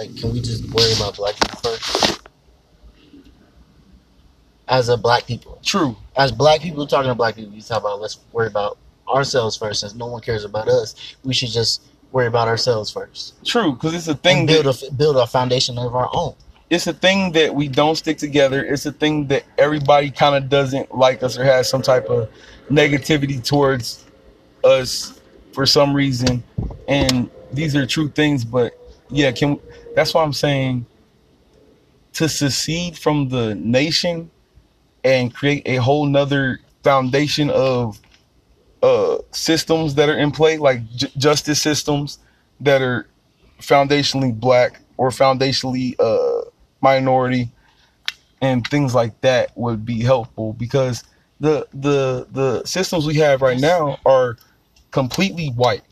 Like, can we just worry about black people first? As a black people, True. as black people talking to black people, you talk about let's worry about ourselves first. Since no one cares about us, we should just worry about ourselves first True. Because it's a thing and that build a build a foundation of our own. it's a thing that we don't stick together. It's a thing that everybody kind of doesn't like us or has some type of negativity towards us for some reason. And these are true things, but yeah, can that's why I'm saying to secede from the nation and create a whole nother foundation of uh systems that are in play like j- justice systems that are foundationally black or foundationally uh minority and things like that would be helpful because the the the systems we have right now are completely white.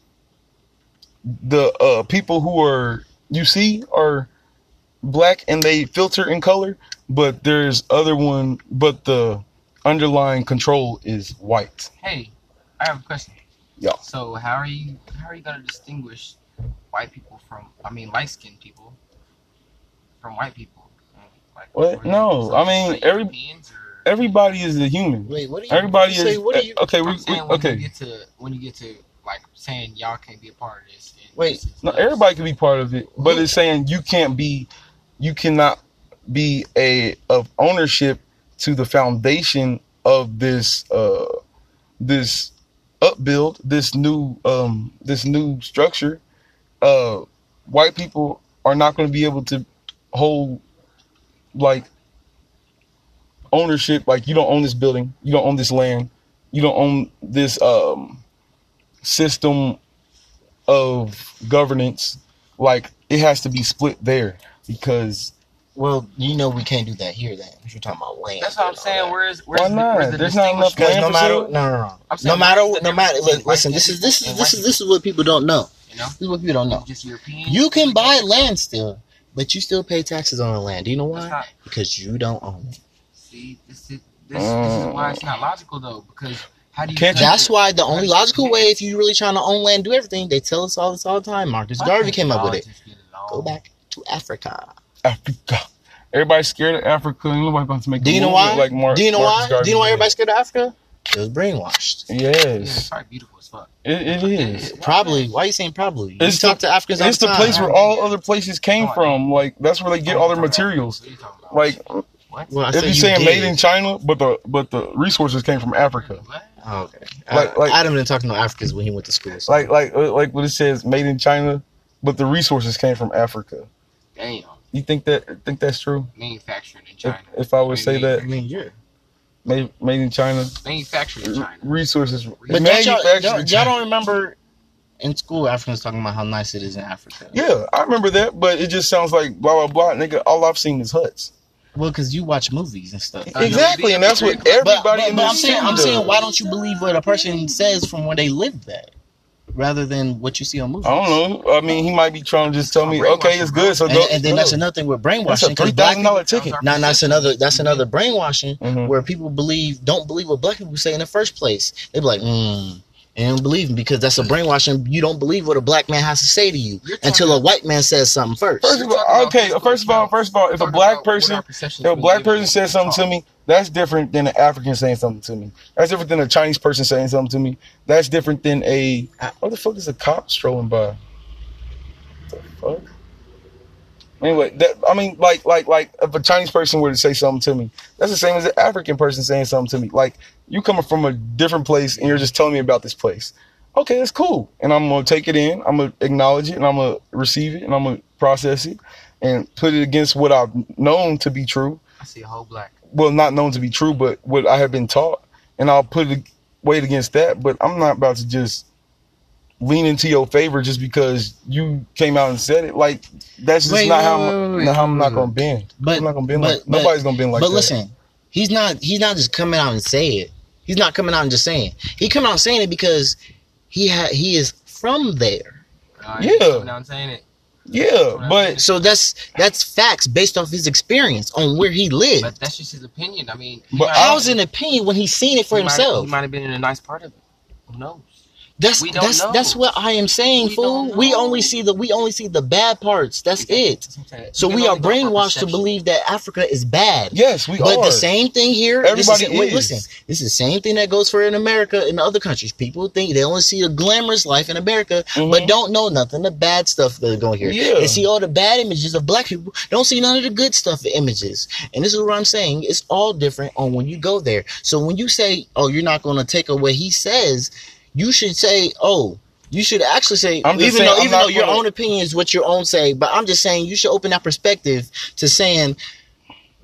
The uh people who are you see are black and they filter in color but there's other one but the underlying control is white Hey, I have a question. Yeah. So how are you how are you gonna distinguish white people from I mean light skinned people from white people? Like, What? No, I mean, every- Europeans or- everybody is a human Wait, what do you? everybody you say, is What do you? Eh, okay we, I'm we saying when you get to when you get to like saying y'all can't be a part of this. Wait, No, everybody can be part of it, but it's saying you can't be, you cannot be a of ownership to the foundation of this uh this upbuild, this new um this new structure. Uh, white people are not going to be able to hold like ownership. Like you don't own this building, you don't own this land, you don't own this um system of governance, like it has to be split there because Well, you know we can't do that here. Then if you're talking about land. That's what I'm saying. Where's where's Why the, not? where's the There's not enough Because distinguishment? no land matter, for no, no, no, I'm no matter, where's no matter. difference Look, listen, this is this is this is this is what people don't know. You know, This is what people don't know. just European. You can buy land still, but you still pay taxes on the land. Do you know why? not, Because you don't own it. see, this is this, this is why it's not logical though. Because how do you? Can't you- That's why the only logical way, if you really trying to own land, do everything. They tell us all this all the time. Marcus Garvey came up with it. Go back to Africa. Africa. Everybody's scared of Africa. and Nobody wants to make. Do you know why? Like Mar- do you know Marcus why? Garvey Do you know why everybody's scared of Africa? It was brainwashed. Yeah, it's Yes, probably beautiful as fuck. it, it is. Probably. Why are you saying probably? You It's talk the- to Africans all It's the the time. place where all other places came from. Like that's where they get all their materials. What are you talking about? Like what? Well, if said you you saying did. made in China, but the but the resources came from Africa. What? Oh, okay. Like- Uh, like- Adam didn't talk to no Africans when he went to school. so- Like like uh, like what it says, made in China, but the resources came from Africa. Damn, You think that think that's true? Manufacturing in China. if I would say that, I mean, yeah. made made in China, Manufactured in China. resources But don't y'all, y'all, in y'all don't remember in school Africans talking about how nice it is in Africa. Yeah, I remember that, but it just sounds like blah blah blah. Nigga, all I've seen is huts. Well, because you watch movies and stuff. Exactly, and that's what everybody but, but, in but I'm saying, city I'm does. saying, why don't you believe what a person says from where they live at, rather than what you see on movies? I don't know. I mean, he might be trying to just tell me, okay, it's good. So And, go. and then go. that's another thing with brainwashing. a 'cause three black thousand dollar ticket. Now, that's another that's another brainwashing Mhm. where people believe don't believe what black people say in the first place. They be like, mm, and don't believe him because that's a brainwashing. You don't believe what a black man has to say to you until a white man says something first. First of all, okay. First of all, first of all, if a black person, if a black person says something to me, that's different than an African saying something to me. That's different than a Chinese person saying something to me. That's different than a what the fuck is a cop strolling by? What the fuck? Anyway, that I mean, like, like, like, if a Chinese person were to say something to me, that's the same as an African person saying something to me. Like, you coming from a different place and you're just telling me about this place. Okay, it's cool, and I'm gonna take it in. I'm gonna acknowledge it, and I'm gonna receive it, and I'm gonna process it, and put it against what I've known to be true. I see a whole black. Well, not known to be true, but what I have been taught, and I'll put it weight against that. But I'm not about to just lean into your favor just because you came out and said it. Like that's just Wait, not wait, how, wait, I'm, how I'm not gonna bend. But I'm not gonna bend but- like but- nobody's gonna bend like but that. But listen, he's not he's not just coming out and say it. He's not coming out and just saying. He come out saying it because he ha- he is from there. Uh, Yeah. Now I'm saying it. yeah, but So that's that's facts based off his experience on where he lived. But that's just his opinion. I mean, But I was an opinion when he seen it for he might- himself? He might have been in a nice part of it. Who knows? That's We don't that's know. that's what I am saying, We fool. We only see the we only see the bad parts. That's it. So can we are only go for brainwashed to believe that Africa is bad. Yes, we But are. the same thing here. Everybody this is, wait, listen. This is the same thing that goes for in America and other countries. People think they only see a glamorous life in America, Mhm. but don't know nothing the bad stuff that's going here. Yeah. They see all the bad images of black people. Don't see none of the good stuff images. And this is what I'm saying. It's all different on when you go there. So when you say, "Oh, you're not going to take away," he says, you should say, "Oh." You should actually say, I'm even saying, though I'm even though your gonna- own opinion is what your own say, but I'm just saying you should open that perspective to saying,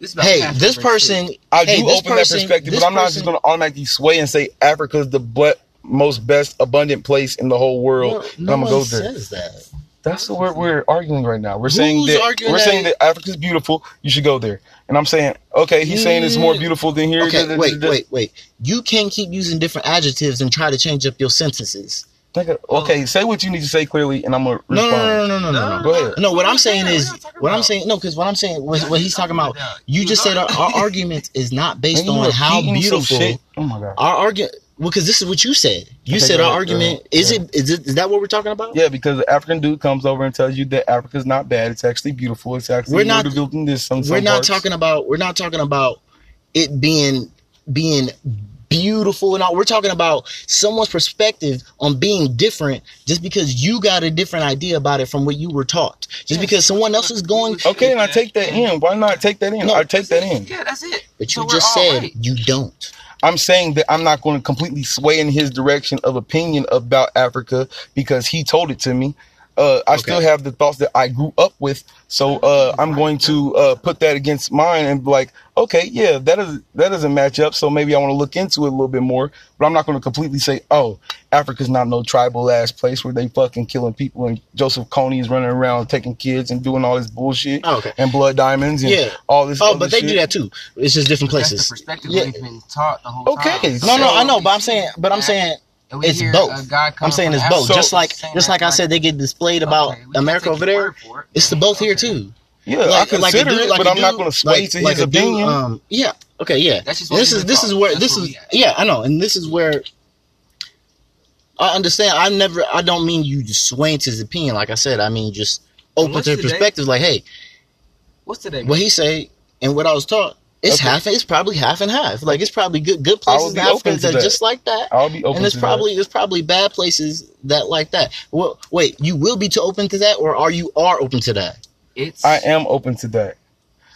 This is "Hey, this person, shit. I hey, do this open person- that perspective, but I'm not person- just going to automatically sway and say Africa's the ble- most best abundant place in the whole world. Well, and no I'm one gonna go there. says that. That's what we're, we're arguing right now. We're saying that we're that- saying that Africa's beautiful. You should go there. And I'm saying, okay, he's saying it's more beautiful than here. Okay, Da- da- wait, da- wait, wait. You can't keep using different adjectives and try to change up your sentences. Nigga, oh. Okay, say what you need to say clearly, and I'm gonna No, respond. no, no, no, no, no, no. Go ahead. No, what I'm saying is, what I'm saying, no, because what I'm saying, what, what he's talking about, you just said our, our argument is not based on how beautiful. Oh my god. our argument. Well, because this is what you said. You said our argument go is ahead. it is it is that what we're talking about? Yeah, because the African dude comes over and tells you that Africa's not bad. It's actually beautiful. It's actually We're not- developed than this. Some, we're some not parts. talking about we're not talking about it being being beautiful and all we're talking about someone's perspective on being different just because you got a different idea about it from what you were taught just because someone else is going Okay, and I take that in. Why not take that in? No, I take that in. Yeah, that's it. but you we're just said right. you don't I'm saying that I'm not going to completely sway in his direction of opinion about Africa because he told it to me. Uh, I Okay. still have the thoughts that I grew up with, so uh, I'm going to uh, put that against mine and be like, okay, yeah, that is that doesn't match up. So maybe I want to look into it a little bit more. But I'm not going to completely say, oh, Africa's not no tribal ass place where they fucking killing people and Joseph Kony is running around taking kids and doing all this bullshit oh, okay and blood diamonds and Yeah. all this. oh other but they shit. do that too it's just different That's the places perspective Yeah. we've been taught the whole Okay, time. no no So- i know but i'm saying but i'm saying And we it's both. i'm saying it's both Africa just like just like i said they get displayed about okay, america over there it. it's the both here too Yeah, I consider it, but a I'm not going to sway like- to like his a dude, opinion. um, yeah. Okay. Yeah. That's just this is were this taught. is where That's this where is yeah I know and this is where I understand. I never. I don't mean you just swaying to his opinion. Like I said, I mean just open What's to today? perspectives. Like, hey, What's today? what he say and what I was taught. It's Okay. half. It's probably half and half. Like it's probably good good places would in Africa to that that. just like that. I'll be open and it's to probably there's probably bad places that like that. Well, wait, you will be to open to that, or are you are open to that? It's. I am open to that.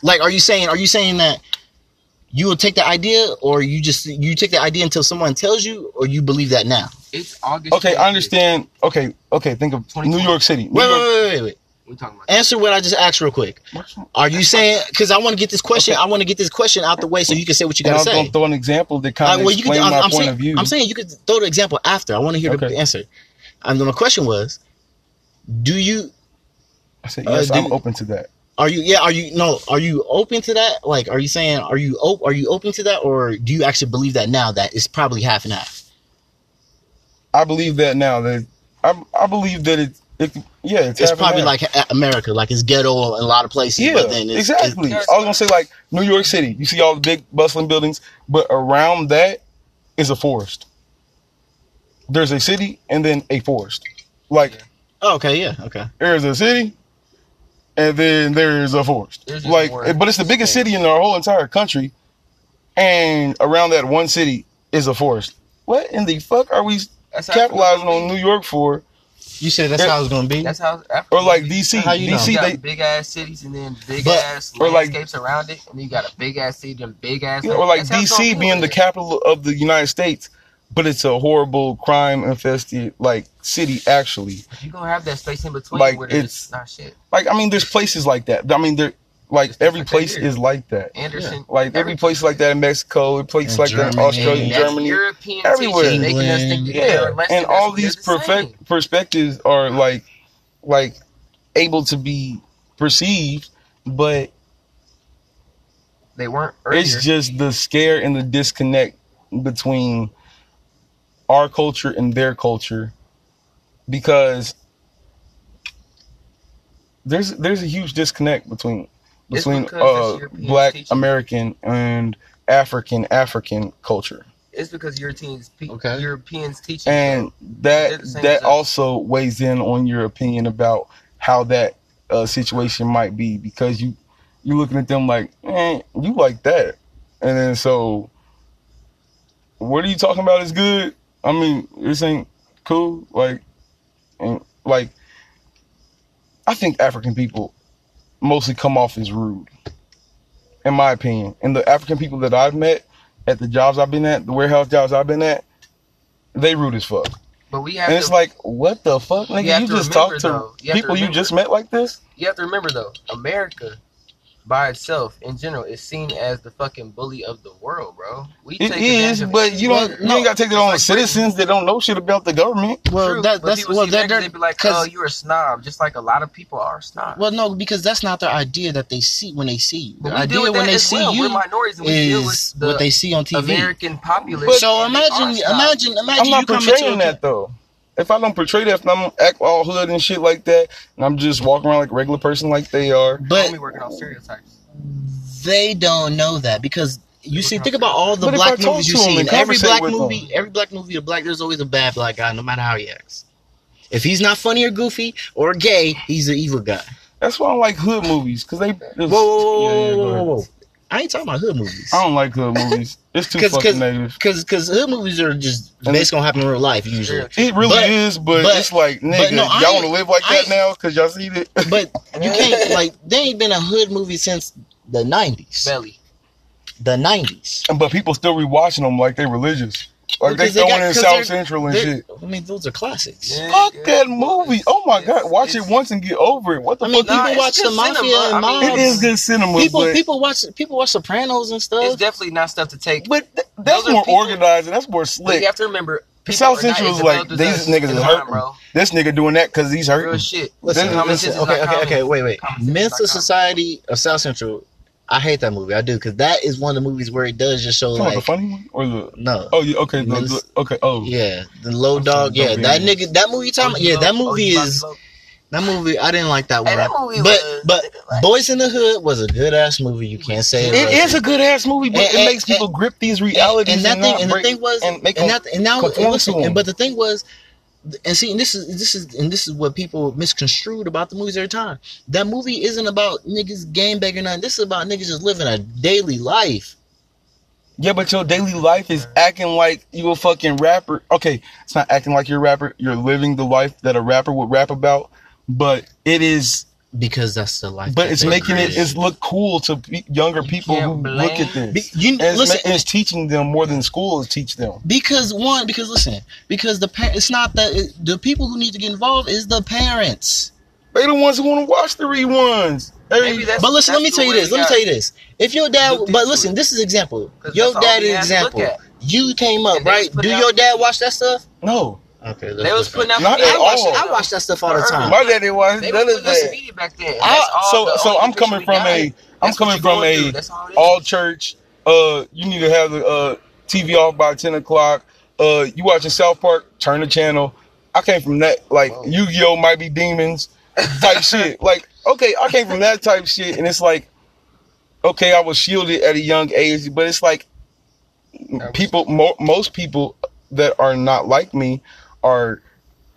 Like, are you saying are you saying that you will take the idea, or you just you take the idea until someone tells you, or you believe that now? It's August. Okay, 25th. I understand. Okay, okay. Think of 2020. New York City. New Wait, wait, wait, wait, wait. We're talking about. Answer what I just asked real quick. Are you saying because I want to get this question? Okay. I want to get this question out the way so you can say what you And I got was to going say. to throw an example that kind of well, you can. explain I'm, my I'm point saying. of view. I'm saying you could throw the example after. I want to hear Okay. the answer. And then my question was, do you I said, uh, yes, I'm open to that. are you yeah are you no are you open to that? Like, are you saying are you op- are you open to that, or do you actually believe that now that it's probably half and half? I believe that now. That I, I believe that it, it yeah, it's, It's probably like America, like it's ghetto in a lot of places. Yeah, but then it's, exactly. it's- I was gonna say like New York City. You see all the big bustling buildings, but around that is a forest. There's a city and then a forest. Like oh, okay, yeah, okay. there's a city, and then there's a forest. There's just Like, more but it's the biggest city in our whole entire country, and around that one city is a forest. What in the fuck are we That's capitalizing on. New York for? You said that's Yeah. how it's gonna be. That's how. Africa Or like. DC? How you know? DC You got they big ass cities and then big But- ass or like- landscapes around it, and you got a big ass city and big ass. Yeah, or like That's how it's gonna DC be being the capital of the United States, but it's a horrible crime infested like city actually. You gonna have that space in between Like, where there's it's- not shit. Like I mean, there's places like that. I mean, there like It's every place is like that. Anderson, Like every place like that in Mexico, places In like that in Germany. Australia, That's Germany. European everywhere. teaching, making us think that they're Yeah, less and all these they're the same. perspectives are like like able to be perceived, but They weren't earlier. it's just the scare and the disconnect between our culture and their culture because there's there's a huge disconnect between It's between uh black teaching. American and African African culture. It's because Europeans, pe- Okay. Europeans teaching. and that that also weighs in on your opinion about how that uh, situation might be because you you looking at them like, man, you like that, and then so what are you talking about is good? I mean, this ain't cool. Like, and like, I think African people mostly come off as rude, in my opinion. And the African people that I've met at the jobs I've been at, the warehouse jobs I've been at, they rude as fuck. but we have And to. it's like, what the fuck, nigga? have You just remember, talk to you to people you just met like this? you have to remember though, America by itself in general is seen as the fucking bully of the world, bro. We It take is, but you don't. You no, ain't got to take it on like citizens that don't know shit about the government. Well, True, that that's people well, see they're, that, they're be like, cause- "Oh, you're a snob," just like a lot of people are snobs. well, no, because that's not their idea that they see when they see you. The we deal idea with when they see well. you We're minorities, and we deal is with the what they see on TV. American populace. so and they are imagine, imagine, imagine I'm you not come portraying that though. If I don't portray that, if I'm act all hood and shit like that, and I'm just walking around like a regular person like they are, but only working on stereotypes. they don't know that because you see, think about all the But black movies you to 'em see. In every black movie, them. every black movie, a black there's always a bad black guy, no matter how he acts. If he's not funny or goofy or gay, he's an evil guy. that's why I like hood movies because they. Whoa, whoa, whoa, Yeah, yeah, whoa, go whoa, ahead. whoa, whoa! I ain't talking about hood movies. I don't like hood movies. It's too 'Cause- fucking 'cause- negative. Because because hood movies are just based gonna happen in real life usually. It really But- is, but, but- it's like, nigga, no, y'all want to live like I that now because y'all see it. But you can't like there ain't been a hood movie since the nineties. Belly. The nineties. but people still rewatching them like they religious. Like they Because they throwing got- in 'cause South Central and shit. I mean, those are classics. Yeah, Fuck yeah. that movie. Oh my god, watch it once and get over it. What the I mean, fuck? Nah, people watch the good mafia cinema. and I mean, it is good cinema, People but, people watch people watch Sopranos and stuff. It's definitely not stuff to take. but th- that's Those more people- organized and that's more But slick. you have to remember, people South Central as is like, these niggas is the hurting. bro. This nigga doing that because he's Real shit. Listen, This- Common this- sense is okay, okay, okay. Wait, wait. Common sense is Mental. Society of South Central. I hate that movie. I do because that is one of the movies where it does just show Talking about the funny one or the? no. Oh yeah, okay, the, Men's- the- okay. Oh Yeah, the low I'm dog. Yeah, that be- nigga. That movie. you Talking about? Yeah, that movie is that movie. I didn't like that one. That movie but was- but Boys in the Hood was a good ass movie. You can't say it. It wasn't. is a good ass movie, but And- it and- makes people grip these realities and that and thing not and the thing was and make and them that and now conform and listen, and, but the thing was and see and this is this is and this is what people misconstrued about the movies every time that movie isn't about niggas game banging nothing this is about niggas just living a daily life Yeah, but your daily life is acting like you a fucking rapper. Okay, it's not acting like you're a rapper. You're living the life that a rapper would rap about. But it is. Because that's the life But it's they making it it's look cool to pe- younger You people who blame- look at this. Be- you And it's, listen ma- it's teaching them more than school is teach them. because one because listen because the par- it's not that it, the people who need to get involved is the parents They the ones who want to watch the reruns. Hey, Maybe but listen let me tell you this let me tell you this if your dad but listen it. this is example. your that's dad is had to look example you came up And they was right do your dad watch that stuff no, Okay, They was putting out Not media at I watch, all. I watch that stuff all the time. my daddy was They none was of putting out that. media back then. I- that's so- the so I'm coming from we a- got. I'm That's coming from a all all church. Uh, you need to have the uh TV off by ten o'clock. Uh, you watching South Park? Turn the channel. I came from that like Whoa. Yu Gi Oh might be demons type shit. Like okay, I came from that type shit, and it's like okay, I was shielded at a young age, but it's like people, mo- most people that are not like me are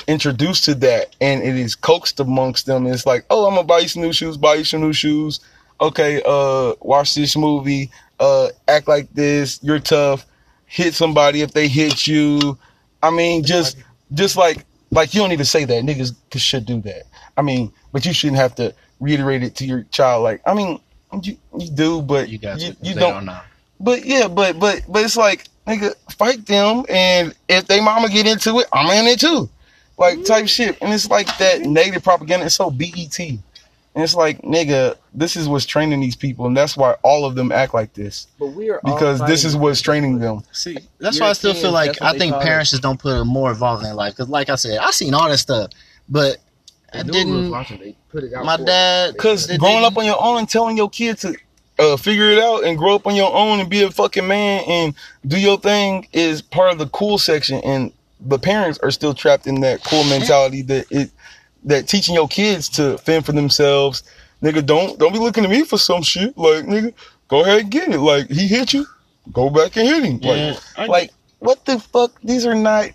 introduced to that and it is coaxed amongst them. It's like oh i'm gonna buy you some new shoes buy you some new shoes. Okay uh watch this movie. Uh act like this. You're tough. Hit somebody if they hit you. I mean just just like like you don't need to say that. Niggas should do that. I mean but you shouldn't have to reiterate it to your child. Like i mean you, you do but You to. you don't don't know. but yeah, but but but it's like nigga, fight them, and if they mama get into it, I'm in it too, like type mm-hmm. shit. And it's like that negative propaganda. It's so BET, and it's like nigga, this is what's training these people, and that's why all of them act like this But we are all because this is what's training them. See, that's why I still feel like I think call parents just don't put it more involved in their life. Because, like I said, I seen all that stuff, but I They knew didn't. watching. They put it out My dad, Because growing up on your own and telling your kid to uh, figure it out and grow up on your own and be a fucking man and do your thing is part of the cool section. And the parents are still trapped in that cool mentality that it that teaching your kids to fend for themselves. Nigga, don't don't be looking at me for some shit. Like nigga, go ahead and get it. Like he hit you, go back and hit him. Like I- like what the fuck? These are not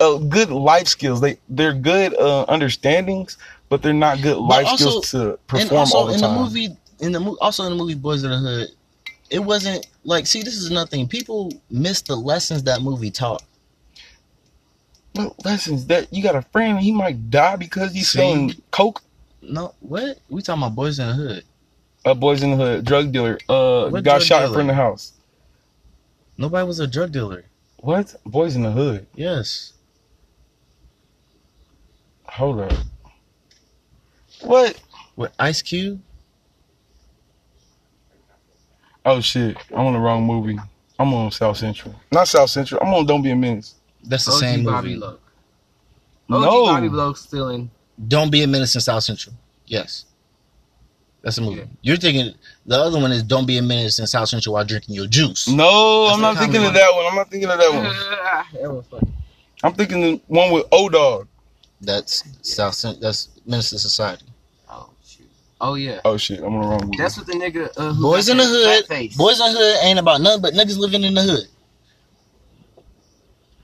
uh, good life skills. They they're good uh, understandings, but they're not good life also- skills to and perform also all the in time. the movie, in the movie, also in the movie Boys in the Hood, it wasn't like. See, this is nothing. People miss the lessons that movie taught. What lessons that you got a friend, and he might die because he's See? selling coke. No, what we talking about? Boys in the Hood. Uh, boys in the hood, drug dealer, uh, What got shot in front of the house. Nobody was a drug dealer. What? Boys in the hood. Yes. Hold up. What? With Ice Cube. Oh shit! I'm on the wrong movie. I'm on South Central. Not South Central. I'm on Don't Be a Menace. That's the OG same Bobby movie. Loke. OG no. Bobby Loke stealing. Don't be a menace in South Central. Yes. That's the movie. Yeah. You're thinking the other one is Don't be a menace in South Central while drinking your juice. No, That's I'm not thinking comedy of that one. I'm not thinking of that one. that was funny. I'm thinking the one with O Dog. That's South Central. That's Menace II Society. Oh. Yeah. Oh shit! I'm on the wrong movie. That's what the nigga. Uh, who Boys in the Hood. face. Boys in the Hood ain't about nothing but niggas living in the hood.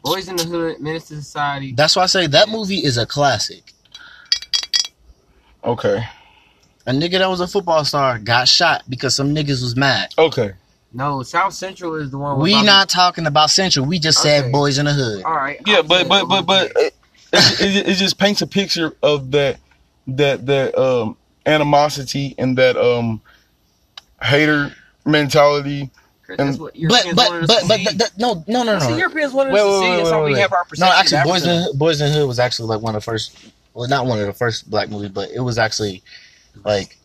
Boys in the Hood. Menace II Society. That's why I say that movie is a classic. okay. A nigga that was a football star got shot because some niggas was mad. Okay. No, South Central is the one. We Bobby- not talking about Central. We just Okay. said boys in the hood. All right. Yeah, I'm but but but but it, it, it just paints a picture of that that that um animosity and that um hater mentality. Chris, that's and- what But Europeans but but but see. th- th- no no no That's what no. Europeans wanted Wait, to wait, see. wait, That's how wait, we wait. have our perception. No, actually, Boys in, Boys in Hood was actually like one of the first. Well, not one of the first black movies, but it was actually like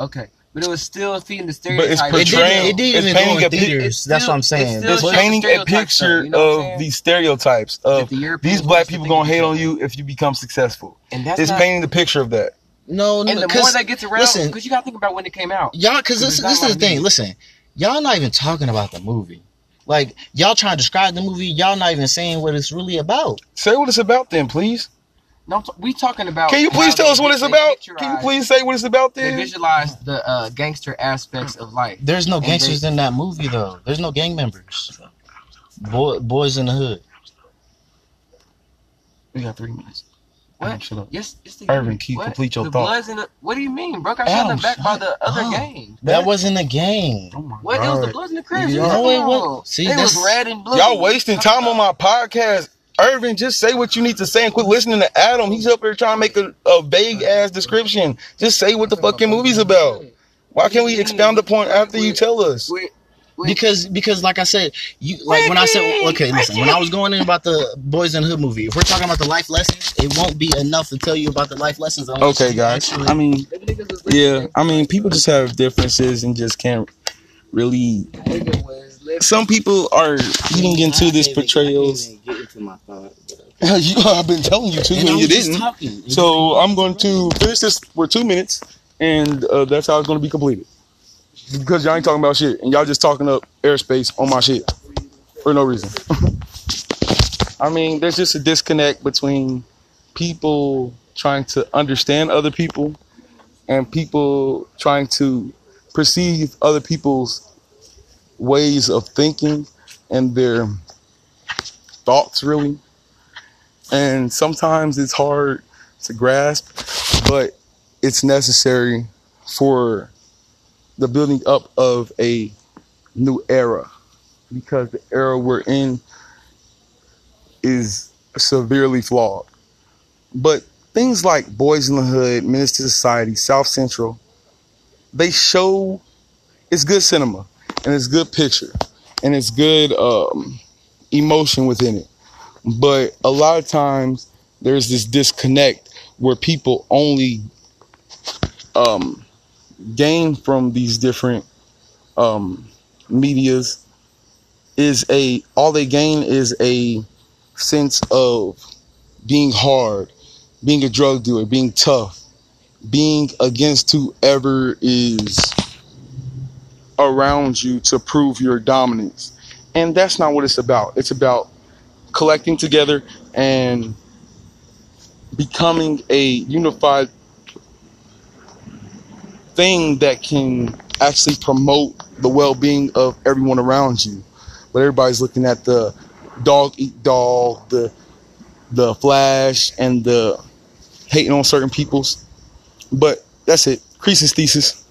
Okay, but it was still feeding the But it's stereotype. it portraying- didn't, it didn't it's even go painting in a pic- theaters. it's That's what I'm saying. still It's painting a stereotypes, though, picture you know of these stereotypes of the these black people gonna hate on you if you become successful. and that's It's not, painting the picture of that. No, no, and the more because that gets around, listen, because you got to think about when it came out. y'all, because this, this is the thing. me. Listen, y'all not even talking about the movie. Like y'all trying to describe the movie, y'all not even saying what it's really about. Say what it's about then, please. No, t- we talking about. Can you please tell us what it's about? Can you please say what it's about They visualize the uh, gangster aspects of life. There's no gangsters they- in that movie though. There's no gang members. Boy, boys in the hood. We got three minutes. What? Adam, shut up. Yes, yes. The, Irvin, can you what? complete your the thought? Bloods and the, what do you mean, bro? Got shot in the back by the other up. gang. That wasn't a game. Oh my What? It was the God. Bloods and the Crips. Yeah. No, you it talking wasn't. about? See, they was that's- red and blue. Y'all wasting time on my podcast. Irvin, just say what you need to say and quit listening to Adam. He's up here trying to make a, a vague ass description. Just say what the fucking movie's about. Why can't we expound upon after you tell us? Wait, wait. Because because like I said, you like when I said okay, listen, when I was going in about the Boys in the Hood movie, if we're talking about the life lessons, it won't be enough to tell you about the life lessons. Okay, guys. actually- I mean, Them niggas was yeah. I mean, people just have differences and just can't really. Nigga was listening. Some people are eating into this portrayals. Get into my thought, but- You- I've been telling you to, And and you didn't. talking. So I'm going to finish this for two minutes, and uh, that's how it's going to be completed. Because y'all ain't talking about shit, and y'all just talking up airspace on my shit for no reason. I mean, there's just a disconnect between people trying to understand other people and people trying to perceive other people's ways of thinking and their thoughts, really and sometimes it's hard to grasp, but it's necessary for the building up of a new era because the era we're in is severely flawed. But things like Boys in the Hood, Menace II Society, South Central, they show it's good cinema and it's good picture and it's good um, emotion within it but a lot of times there's this disconnect where people only um, gain from these different um, medias is a all they gain is a sense of being hard being a drug dealer being tough being against whoever is around you to prove your dominance. And that's not what it's about. It's about collecting together and becoming a unified thing that can actually promote the well-being of everyone around you but everybody's looking at the dog eat dog, the the flash, and the hating on certain peoples. But that's it. Crease's thesis.